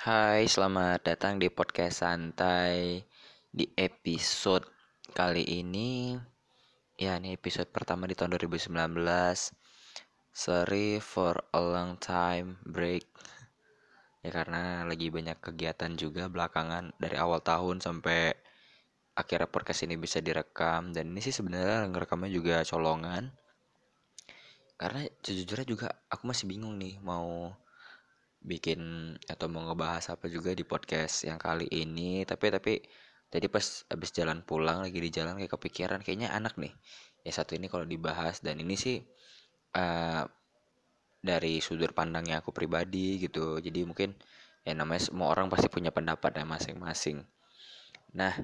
Hai, selamat datang di podcast santai di episode kali ini. Ya, ini episode pertama di tahun 2019. Sorry for a long time break. Ya karena lagi banyak kegiatan juga belakangan dari awal tahun sampai akhirnya podcast ini bisa direkam dan ini sih sebenarnya ngerekamnya juga colongan. Karena sejujurnya juga aku masih bingung nih mau bikin atau mau ngebahas apa juga di podcast yang kali ini. Tapi tapi tadi pas abis jalan pulang lagi di jalan kayak kepikiran kayaknya anak nih ya satu ini kalau dibahas. Dan ini sih uh, dari sudut pandangnya aku pribadi gitu. Jadi mungkin ya namanya semua orang pasti punya pendapat ya masing-masing. Nah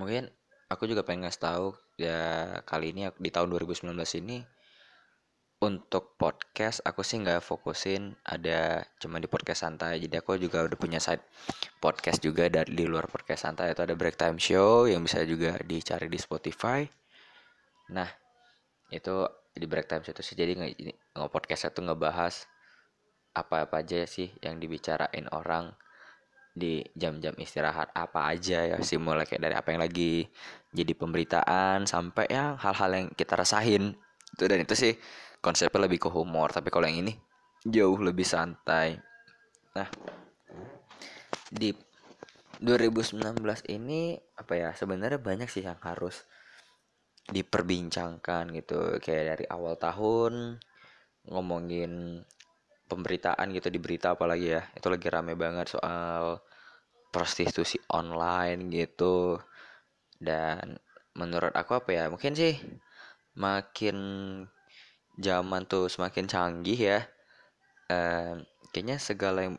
mungkin aku juga pengen ngasih tahu ya kali ini di tahun 2019 ini untuk podcast aku sih nggak fokusin. Ada cuma di podcast santai. Jadi aku juga udah punya side podcast juga dari di luar podcast santai. Itu ada break time show yang bisa juga dicari di Spotify. Nah itu di break time show itu sih. Jadi nggak podcast itu ngebahas apa-apa aja sih yang dibicarain orang di jam-jam istirahat apa aja ya. Sih mulai kayak dari apa yang lagi jadi pemberitaan sampai ya hal-hal yang kita rasain. Itu dan itu sih konsepnya lebih ke humor tapi kalau yang ini jauh lebih santai. Nah di 2019 ini apa ya sebenarnya banyak sih yang harus diperbincangkan gitu. Kayak dari awal tahun ngomongin pemberitaan gitu di berita apalagi ya. Itu lagi rame banget soal prostitusi online gitu. Dan menurut aku apa ya mungkin sih makin zaman tuh semakin canggih ya. Eh, kayaknya segala yang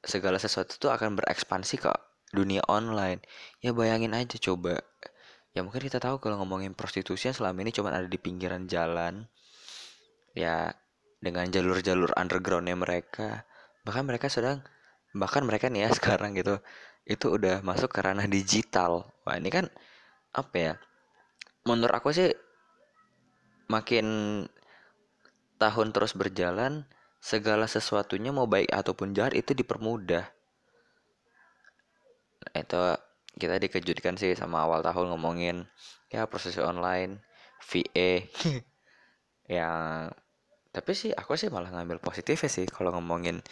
segala sesuatu tuh akan berekspansi ke dunia online. Ya bayangin aja coba. Ya mungkin kita tahu kalau ngomongin prostitusi selama ini cuma ada di pinggiran jalan ya dengan jalur-jalur undergroundnya mereka. Bahkan mereka sedang bahkan mereka nih ya sekarang gitu itu udah masuk ke ranah digital. Wah ini kan apa ya? Menurut aku sih makin tahun terus berjalan, segala sesuatunya mau baik ataupun jahat itu dipermudah. Nah, itu kita dikejutkan sih sama awal tahun ngomongin ya proses online, VA yang tapi sih aku sih malah ngambil positif sih kalau ngomongin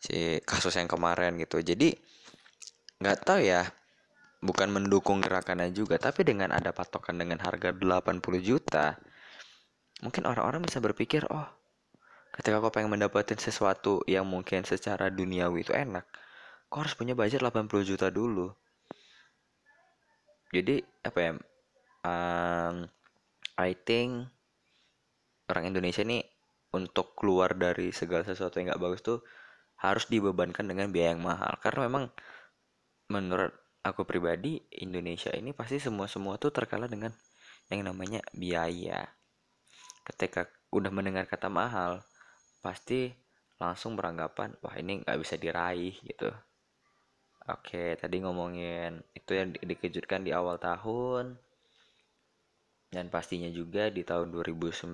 si kasus yang kemarin gitu. Jadi nggak tahu ya bukan mendukung gerakannya juga tapi dengan ada patokan dengan harga 80 juta mungkin orang-orang bisa berpikir oh ketika kau pengen mendapatkan sesuatu yang mungkin secara duniawi itu enak kau harus punya budget 80 juta dulu. Jadi apa ya um, I think orang Indonesia ini untuk keluar dari segala sesuatu yang gak bagus tuh harus dibebankan dengan biaya yang mahal. Karena memang menurut aku pribadi Indonesia ini pasti semua semua tuh terkalah dengan yang namanya biaya. Ketika udah mendengar kata mahal pasti langsung beranggapan wah ini nggak bisa diraih gitu. Oke tadi ngomongin itu yang di dikejutkan di awal tahun. Dan pastinya juga di tahun 2019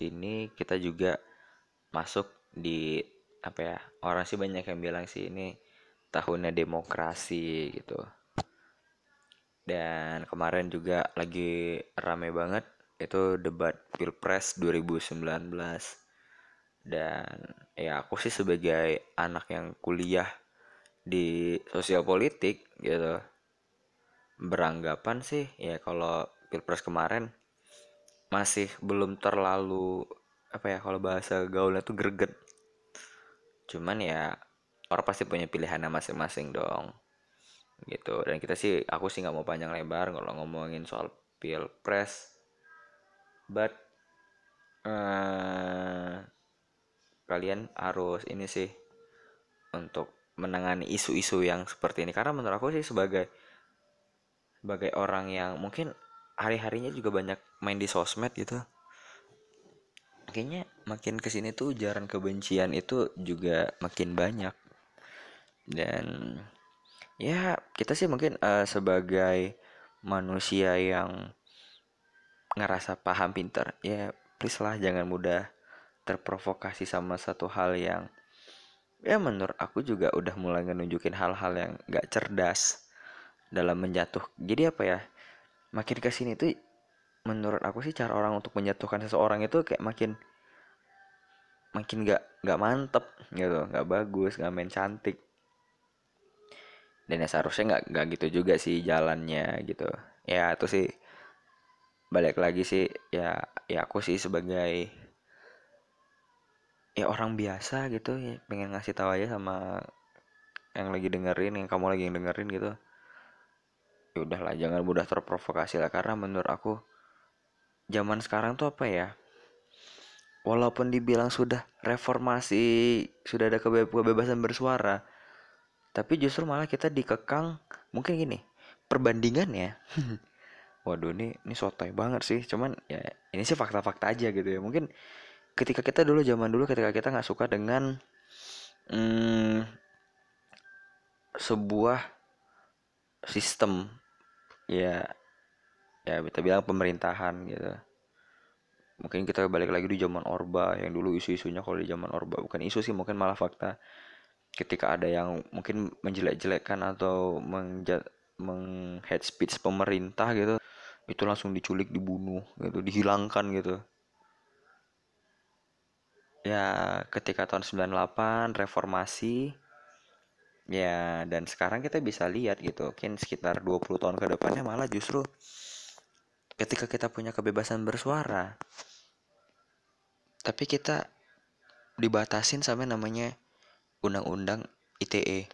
ini kita juga masuk di apa ya orang sih banyak yang bilang sih ini tahunnya demokrasi gitu. Dan kemarin juga lagi rame banget itu debat pilpres 2019 dan ya aku sih sebagai anak yang kuliah di sosial politik gitu beranggapan sih ya kalau pilpres kemarin masih belum terlalu apa ya kalau bahasa gaulnya tuh greget. Cuman ya orang pasti punya pilihannya masing-masing dong gitu. Dan kita sih aku sih nggak mau panjang lebar kalau ngomongin soal pilpres. But uh, kalian harus ini sih untuk menangani isu-isu yang seperti ini. Karena menurut aku sih sebagai sebagai orang yang mungkin hari-harinya juga banyak main di sosmed gitu kayaknya makin ke sini tuh ujaran kebencian itu juga makin banyak. Dan ya kita sih mungkin uh, sebagai manusia yang ngerasa paham pinter ya please lah jangan mudah terprovokasi sama satu hal yang ya menurut aku juga udah mulai nunjukin hal-hal yang gak cerdas dalam menjatuh. Jadi apa ya makin ke sini tuh menurut aku sih cara orang untuk menjatuhkan seseorang itu kayak makin makin gak gak mantep gitu nggak bagus nggak main cantik. Dan ya seharusnya nggak nggak gitu juga sih jalannya gitu. Ya itu sih balik lagi sih ya ya aku sih sebagai ya orang biasa gitu ya pengen ngasih tahu aja sama yang lagi dengerin yang kamu lagi dengerin gitu. Ya udahlah jangan mudah terprovokasi lah karena menurut aku zaman sekarang tuh apa ya walaupun dibilang sudah reformasi sudah ada kebe kebebasan bersuara tapi justru malah kita dikekang mungkin gini perbandingan ya. Waduh ini ini sotoy banget sih cuman ya ini sih fakta-fakta aja gitu ya. Mungkin ketika kita dulu zaman dulu ketika kita nggak suka dengan hmm, sebuah sistem ya ya kita bilang pemerintahan gitu. Mungkin kita balik lagi di zaman Orba yang dulu isu-isunya kalau di zaman Orba bukan isu sih mungkin malah fakta. Ketika ada yang mungkin menjelek-jelekkan atau menjat meng speech pemerintah gitu itu langsung diculik dibunuh gitu dihilangkan gitu ya ketika tahun 98 reformasi. Ya dan sekarang kita bisa lihat gitu mungkin sekitar 20 tahun ke depannya malah justru ketika kita punya kebebasan bersuara. Tapi kita dibatasin sama namanya undang-undang ITE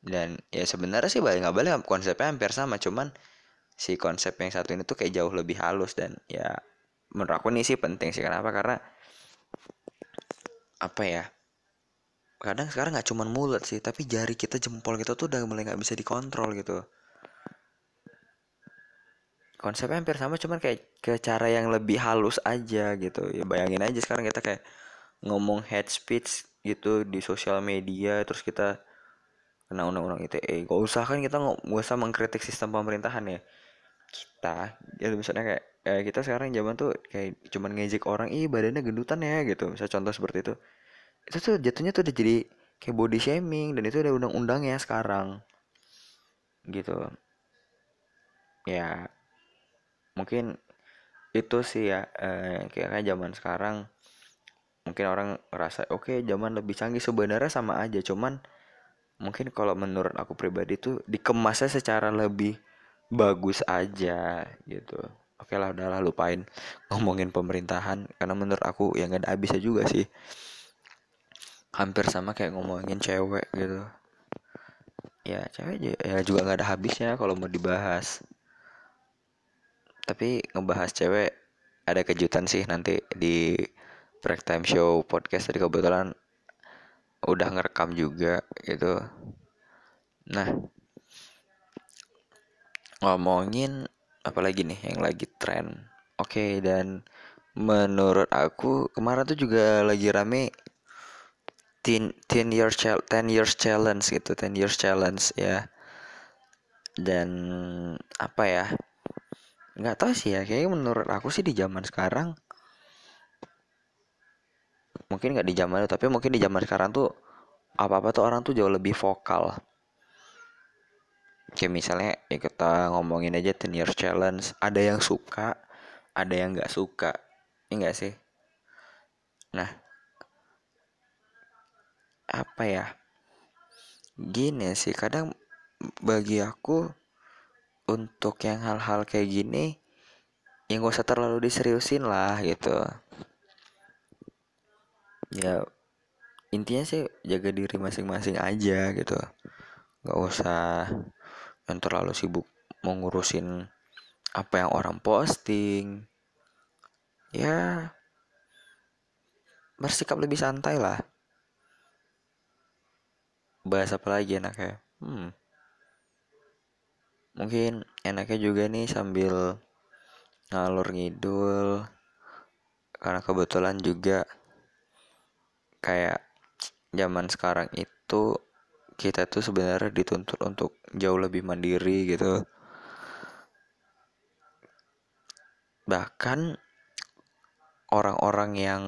dan ya sebenarnya sih balik nggak balik konsepnya hampir sama cuman si konsep yang satu ini tuh kayak jauh lebih halus dan ya menurut aku ini sih penting sih. Kenapa? Karena apa ya kadang sekarang nggak cuman mulut sih tapi jari kita jempol kita tuh udah mulai nggak bisa dikontrol gitu. Konsepnya hampir sama cuman kayak ke cara yang lebih halus aja gitu. Ya bayangin aja sekarang kita kayak ngomong head speech gitu di sosial media terus kita kena undang-undang ITE gak usah kan kita nggak usah mengkritik sistem pemerintahan ya. Kita ya misalnya kayak kayak kita sekarang zaman tuh kayak cuman ngejek orang ih badannya gendutan ya gitu. Misal contoh seperti itu. Itu tuh jatuhnya tuh udah jadi kayak body shaming dan itu ada undang-undangnya sekarang. Gitu. Ya mungkin itu sih ya eh, kayak zaman sekarang mungkin orang ngerasa oke okay, zaman lebih canggih. Sebenarnya sama aja cuman mungkin kalau menurut aku pribadi tuh dikemasnya secara lebih bagus aja gitu oke lah udahlah lupain ngomongin pemerintahan. Karena menurut aku yang gak ada habisnya juga sih. Hampir sama kayak ngomongin cewek gitu. Ya cewek ya juga nggak ada habisnya kalau mau dibahas. Tapi ngebahas cewek ada kejutan sih nanti di break time show podcast. Tadi kebetulan udah ngerekam juga gitu. Nah ngomongin apalagi nih yang lagi tren. Oke okay, dan menurut aku kemarin tuh juga lagi rame ten, ten years ten years challenge gitu ten years challenge ya. Dan apa ya nggak tahu sih ya kayaknya menurut aku sih di zaman sekarang mungkin nggak di zaman itu tapi mungkin di zaman sekarang tuh apa apa tuh orang tuh jauh lebih vokal kayak misalnya ya kita ngomongin aja ten years challenge. Ada yang suka ada yang nggak suka. Ini enggak sih? Nah apa ya? Gini sih kadang bagi aku untuk yang hal-hal kayak gini yang gak usah terlalu diseriusin lah gitu. Ya intinya sih jaga diri masing-masing aja gitu. Nggak usah yang terlalu sibuk mengurusin apa yang orang posting ya bersikap lebih santai lah. Bahas apa lagi enaknya? Hmm. Mungkin enaknya juga nih sambil ngalur ngidul karena kebetulan juga kayak zaman sekarang itu kita tuh sebenarnya dituntut untuk jauh lebih mandiri gitu bahkan orang-orang yang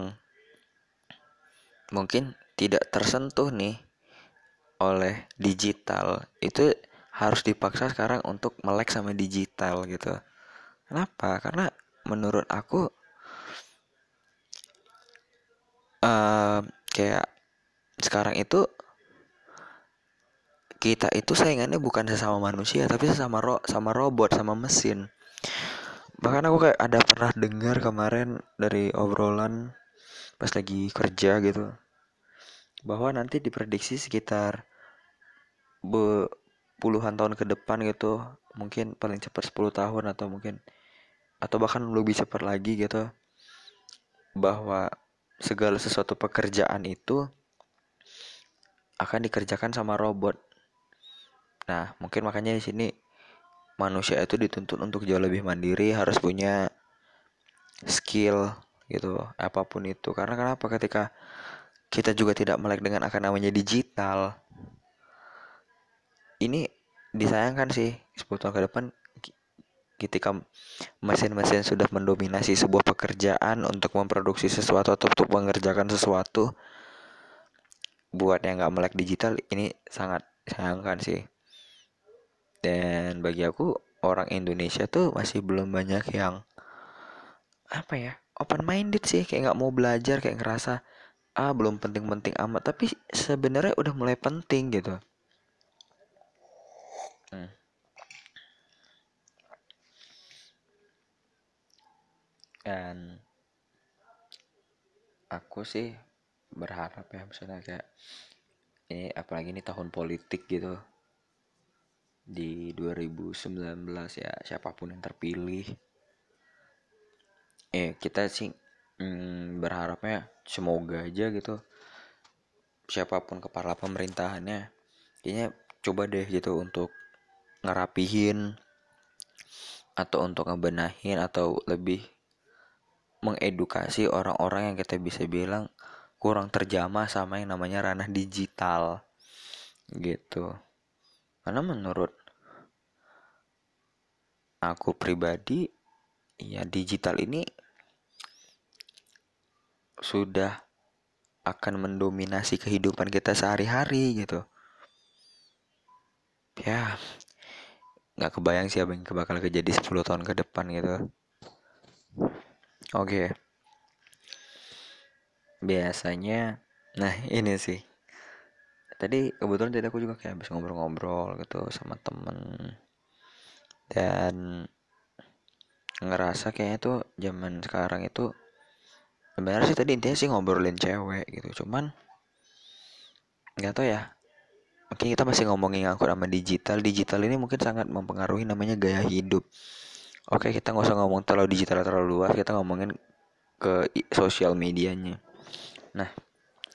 mungkin tidak tersentuh nih oleh digital itu harus dipaksa sekarang untuk melek sama digital gitu. Kenapa? Karena menurut aku uh, kayak sekarang itu kita itu saingannya bukan sesama manusia tapi sesama ro sama robot sama mesin. Bahkan aku kayak ada pernah dengar kemarin dari obrolan pas lagi kerja gitu bahwa nanti diprediksi sekitar be puluhan tahun ke depan gitu mungkin paling cepat 10 tahun atau mungkin atau bahkan lebih cepat lagi gitu bahwa segala sesuatu pekerjaan itu akan dikerjakan sama robot Nah, mungkin makanya di sini manusia itu dituntut untuk jauh lebih mandiri, harus punya skill gitu, apa pun itu. Karena kenapa ketika kita juga tidak melek dengan akan namanya digital. Ini disayangkan sih 10 tahun ke depan ketika mesin-mesin sudah mendominasi sebuah pekerjaan untuk memproduksi sesuatu atau untuk mengerjakan sesuatu buat yang nggak melek digital ini sangat sayangkan sih dan bagi aku orang Indonesia tuh masih belum banyak yang apa ya open minded sih. Kayak nggak mau belajar kayak ngerasa ah belum penting-penting amat. Tapi sebenarnya udah mulai penting gitu. Hmm. dan aku sih berharap ya misalnya kayak ini apalagi ini tahun politik gitu di 2019 ya siapa pun yang terpilih. Eh kita sih hmm, berharapnya semoga aja gitu. Siapa pun kepala pemerintahannya kayaknya coba deh gitu untuk ngerapihin atau untuk ngebenahin atau lebih mengedukasi orang-orang yang kita bisa bilang kurang terjamah sama yang namanya ranah digital. Gitu karena menurut aku pribadi ya digital ini sudah akan mendominasi kehidupan kita sehari-hari gitu. Ya nggak kebayang sih apa yang bakal kejadi 10 tahun ke depan gitu. Oke. Okay. biasanya nah ini sih tadi kebetulan tadi aku juga kayak habis ngobrol-ngobrol gitu sama temen. Dan ngerasa kayaknya tuh zaman sekarang itu sebenarnya sih tadi intinya sih ngobrolin cewek gitu. Cuman nggak tau ya. Mungkin kita masih ngomongin aku sama digital. Digital ini mungkin sangat mempengaruhi namanya gaya hidup. Oke kita nggak usah ngomong terlalu digital terlalu luas. Kita ngomongin ke sosial medianya. Nah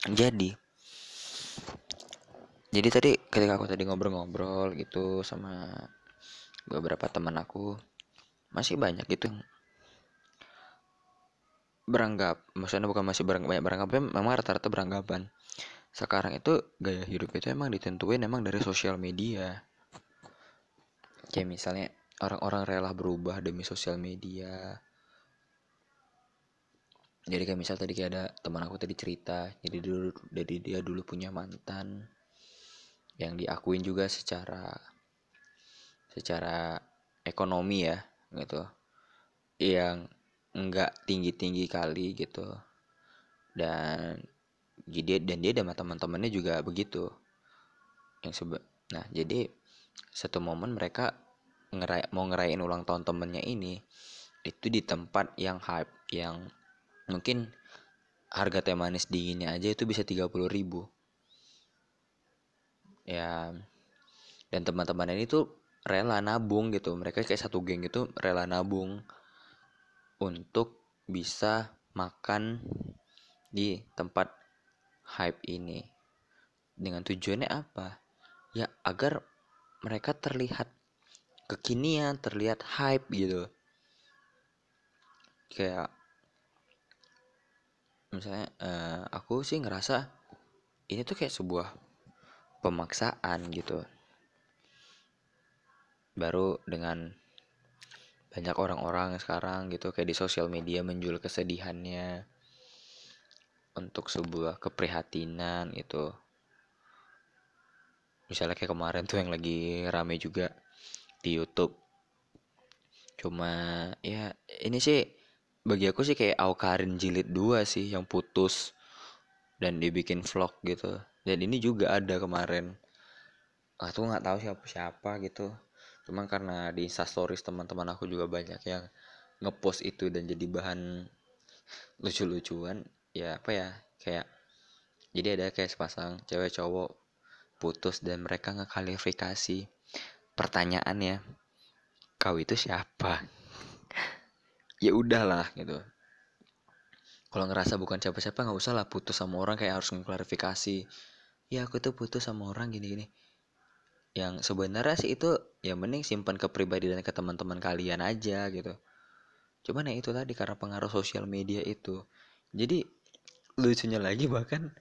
jadi jadi tadi ketika aku tadi ngobrol-ngobrol gitu sama beberapa teman aku masih banyak gitu beranggap maksudnya bukan masih beranggap banyak beranggap memang rata-rata beranggapan. Sekarang itu gaya hidup itu emang ditentuin emang dari sosial media. Kayak misalnya orang-orang rela berubah demi sosial media. Jadi kayak misal tadi kayak ada teman aku tadi cerita jadi dulu dari dia dulu punya mantan yang diakuin juga secara secara ekonomi ya gitu. Yang enggak tinggi tinggi kali gitu. Dan jadi dan dia sama teman-temannya juga begitu. Yang sebe nah jadi satu momen mereka ngeray mau ngerayain ulang tahun temennya ini itu di tempat yang hype yang mungkin harga teh manis dinginnya aja itu bisa 30 ribu ya. Dan teman-teman ini tuh rela nabung gitu. Mereka kayak satu geng gitu rela nabung untuk bisa makan di tempat hype ini. Dengan tujuannya apa? Ya agar mereka terlihat kekinian terlihat hype gitu. Kayak misalnya uh, aku sih ngerasa ini tuh kayak sebuah pemaksaan gitu. Baru dengan banyak orang-orang sekarang gitu kayak di sosial media menjual kesedihannya untuk sebuah keprihatinan itu misalnya kayak kemarin tuh yang lagi rame juga di YouTube. Cuma ya ini sih bagi aku sih kayak Aukarin jilid 2 sih yang putus dan dibikin vlog gitu dan ini juga ada kemarin. Aku nggak tahu siapa siapa gitu. Cuman karena di instastories teman-teman aku juga banyak yang ngepost itu dan jadi bahan lucu-lucuan ya apa ya kayak jadi ada kayak sepasang cewek cowok putus dan mereka ngekalifikasi pertanyaannya kau itu siapa? Ya udahlah gitu. Kalau ngerasa bukan siapa-siapa nggak usah lah putus sama orang kayak harus mengklarifikasi ya aku tuh putus sama orang gini-gini. Yang sebenarnya sih itu ya mending simpan ke pribadi dan ke teman-teman kalian aja gitu. Cuman ya itu tadi karena pengaruh sosial media itu. Jadi lucunya lagi bahkan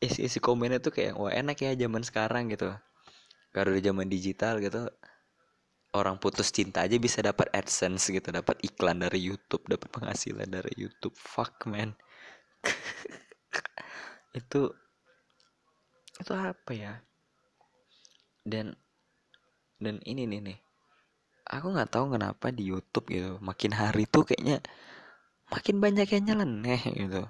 isi-isi komennya tuh kayak wah enak ya zaman sekarang gitu. Kalau di zaman digital gitu orang putus cinta aja bisa dapat adsense gitu dapat iklan dari YouTube dapat penghasilan dari YouTube. Fuck man. Itu itu apa ya? Dan dan ini nih nih. Aku nggak tahu kenapa di YouTube gitu makin hari tuh kayaknya makin banyak yang nyeleneh gitu.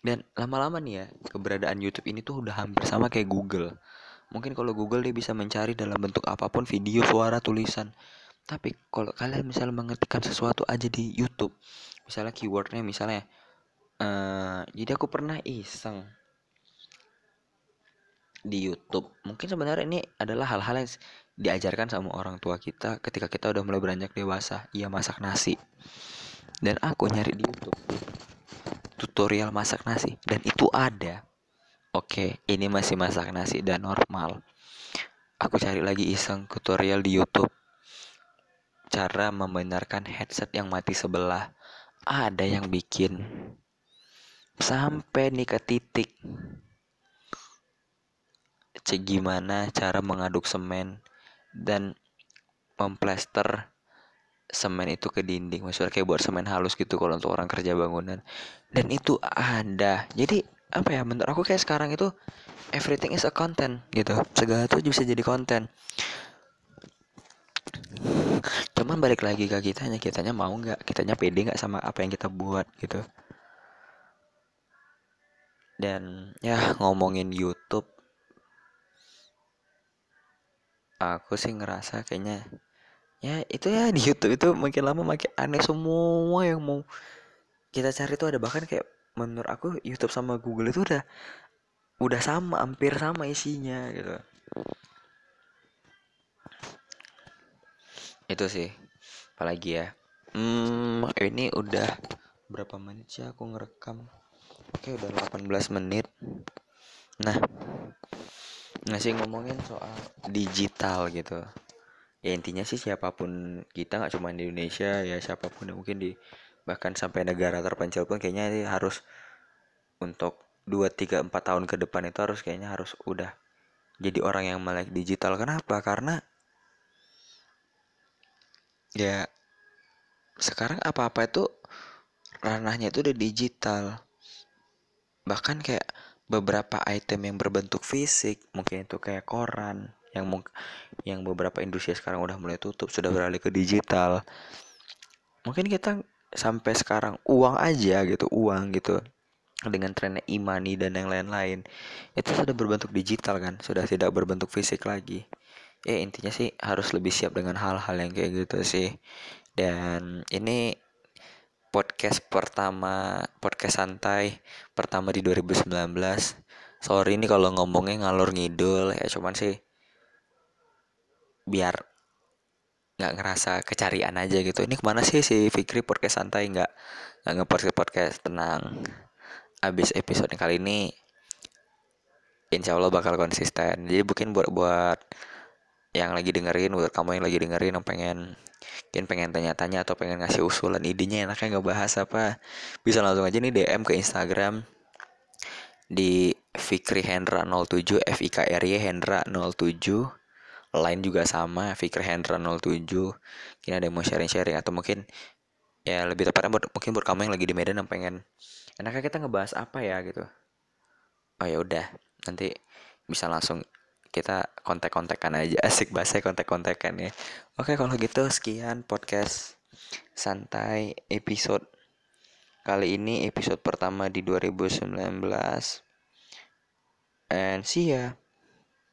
Dan lama-lama nih ya keberadaan YouTube ini tuh udah hampir sama kayak Google. Mungkin kalau Google dia bisa mencari dalam bentuk apa pun video suara tulisan. Tapi kalau kalian misalnya mengetikkan sesuatu aja di YouTube misalnya keywordnya misalnya uh, jadi aku pernah iseng di YouTube mungkin sebenarnya ini adalah hal-hal yang diajarkan sama orang tua kita ketika kita udah mulai beranjak dewasa ia masak nasi dan aku nyari di YouTube tutorial masak nasi dan itu ada. Oke, ini masih masak nasi dan normal. Aku cari lagi iseng tutorial di YouTube. Cara membenarkan headset yang mati sebelah. Ada yang bikin. Sampai nih ke titik. Gimana cara mengaduk semen dan memplester semen itu ke dinding. Maksudnya kayak buat semen halus gitu kalau untuk orang kerja bangunan. Dan itu ada. Jadi apa ya menurut aku kayak sekarang itu everything is a content gitu. Segala tuh bisa jadi konten. Cuman balik lagi ke kitanya. Kitanya mau nggak? Kitanya pede nggak sama apa yang kita buat gitu? Dan ya ngomongin YouTube aku sih ngerasa kayaknya ya itu ya di YouTube itu makin lama makin aneh semua yang mau kita cari itu ada. Bahkan kayak menurut aku YouTube sama Google itu udah udah sama hampir sama isinya gitu. Itu sih apalagi ya. Hmm ini udah berapa menit sih aku ngerekam? Oke udah 18 menit. Nah ngasih ngomongin soal digital gitu. Ya intinya sih siapa pun kita nggak cuma di Indonesia ya siapa pun yang mungkin di bahkan sampai negara terpencil pun kayaknya ini harus untuk 2 3 4 tahun ke depan itu harus kayaknya harus udah jadi orang yang melek digital. Kenapa? Karena ya sekarang apa-apa itu ranahnya itu udah digital. Bahkan kayak beberapa item yang berbentuk fisik mungkin itu kayak koran yang yang beberapa industri sekarang udah mulai tutup sudah beralih ke digital. Mungkin kita sampai sekarang uang aja gitu uang gitu dengan trennya e-money dan yang lain-lain itu sudah berbentuk digital kan sudah tidak berbentuk fisik lagi. Ya intinya sih harus lebih siap dengan hal-hal yang kayak gitu sih. Dan ini podcast pertama podcast santai pertama di 2019 sorry ini kalau ngomongnya ngalur ngidul ya cuman sih biar nggak ngerasa kecarian aja gitu. Ini ke mana sih si Fikri podcast santai? Nggak nggak ngepost podcast tenang. Abis episode kali ini insya Allah bakal konsisten. Jadi mungkin buat buat yang lagi dengerin buat kamu yang lagi dengerin yang pengen mungkin pengen tanya-tanya atau pengen ngasih usulan idenya enaknya nggak bahas apa bisa langsung aja nih DM ke Instagram di Fikri Hendra 07 F I K R Y Hendra 07 lain juga sama Fikri Hendra 07 mungkin ada yang mau sharing-sharing atau mungkin ya lebih tepatnya buat mungkin buat kamu yang lagi di Medan yang pengen enaknya kita ngebahas apa ya? gitu. Oh ya udah. Nanti bisa langsung kita kontek-kontekan aja asik bahasa kontek-kontekan ya. Oke kalau gitu sekian podcast santai episode kali ini episode pertama di 2019 and see ya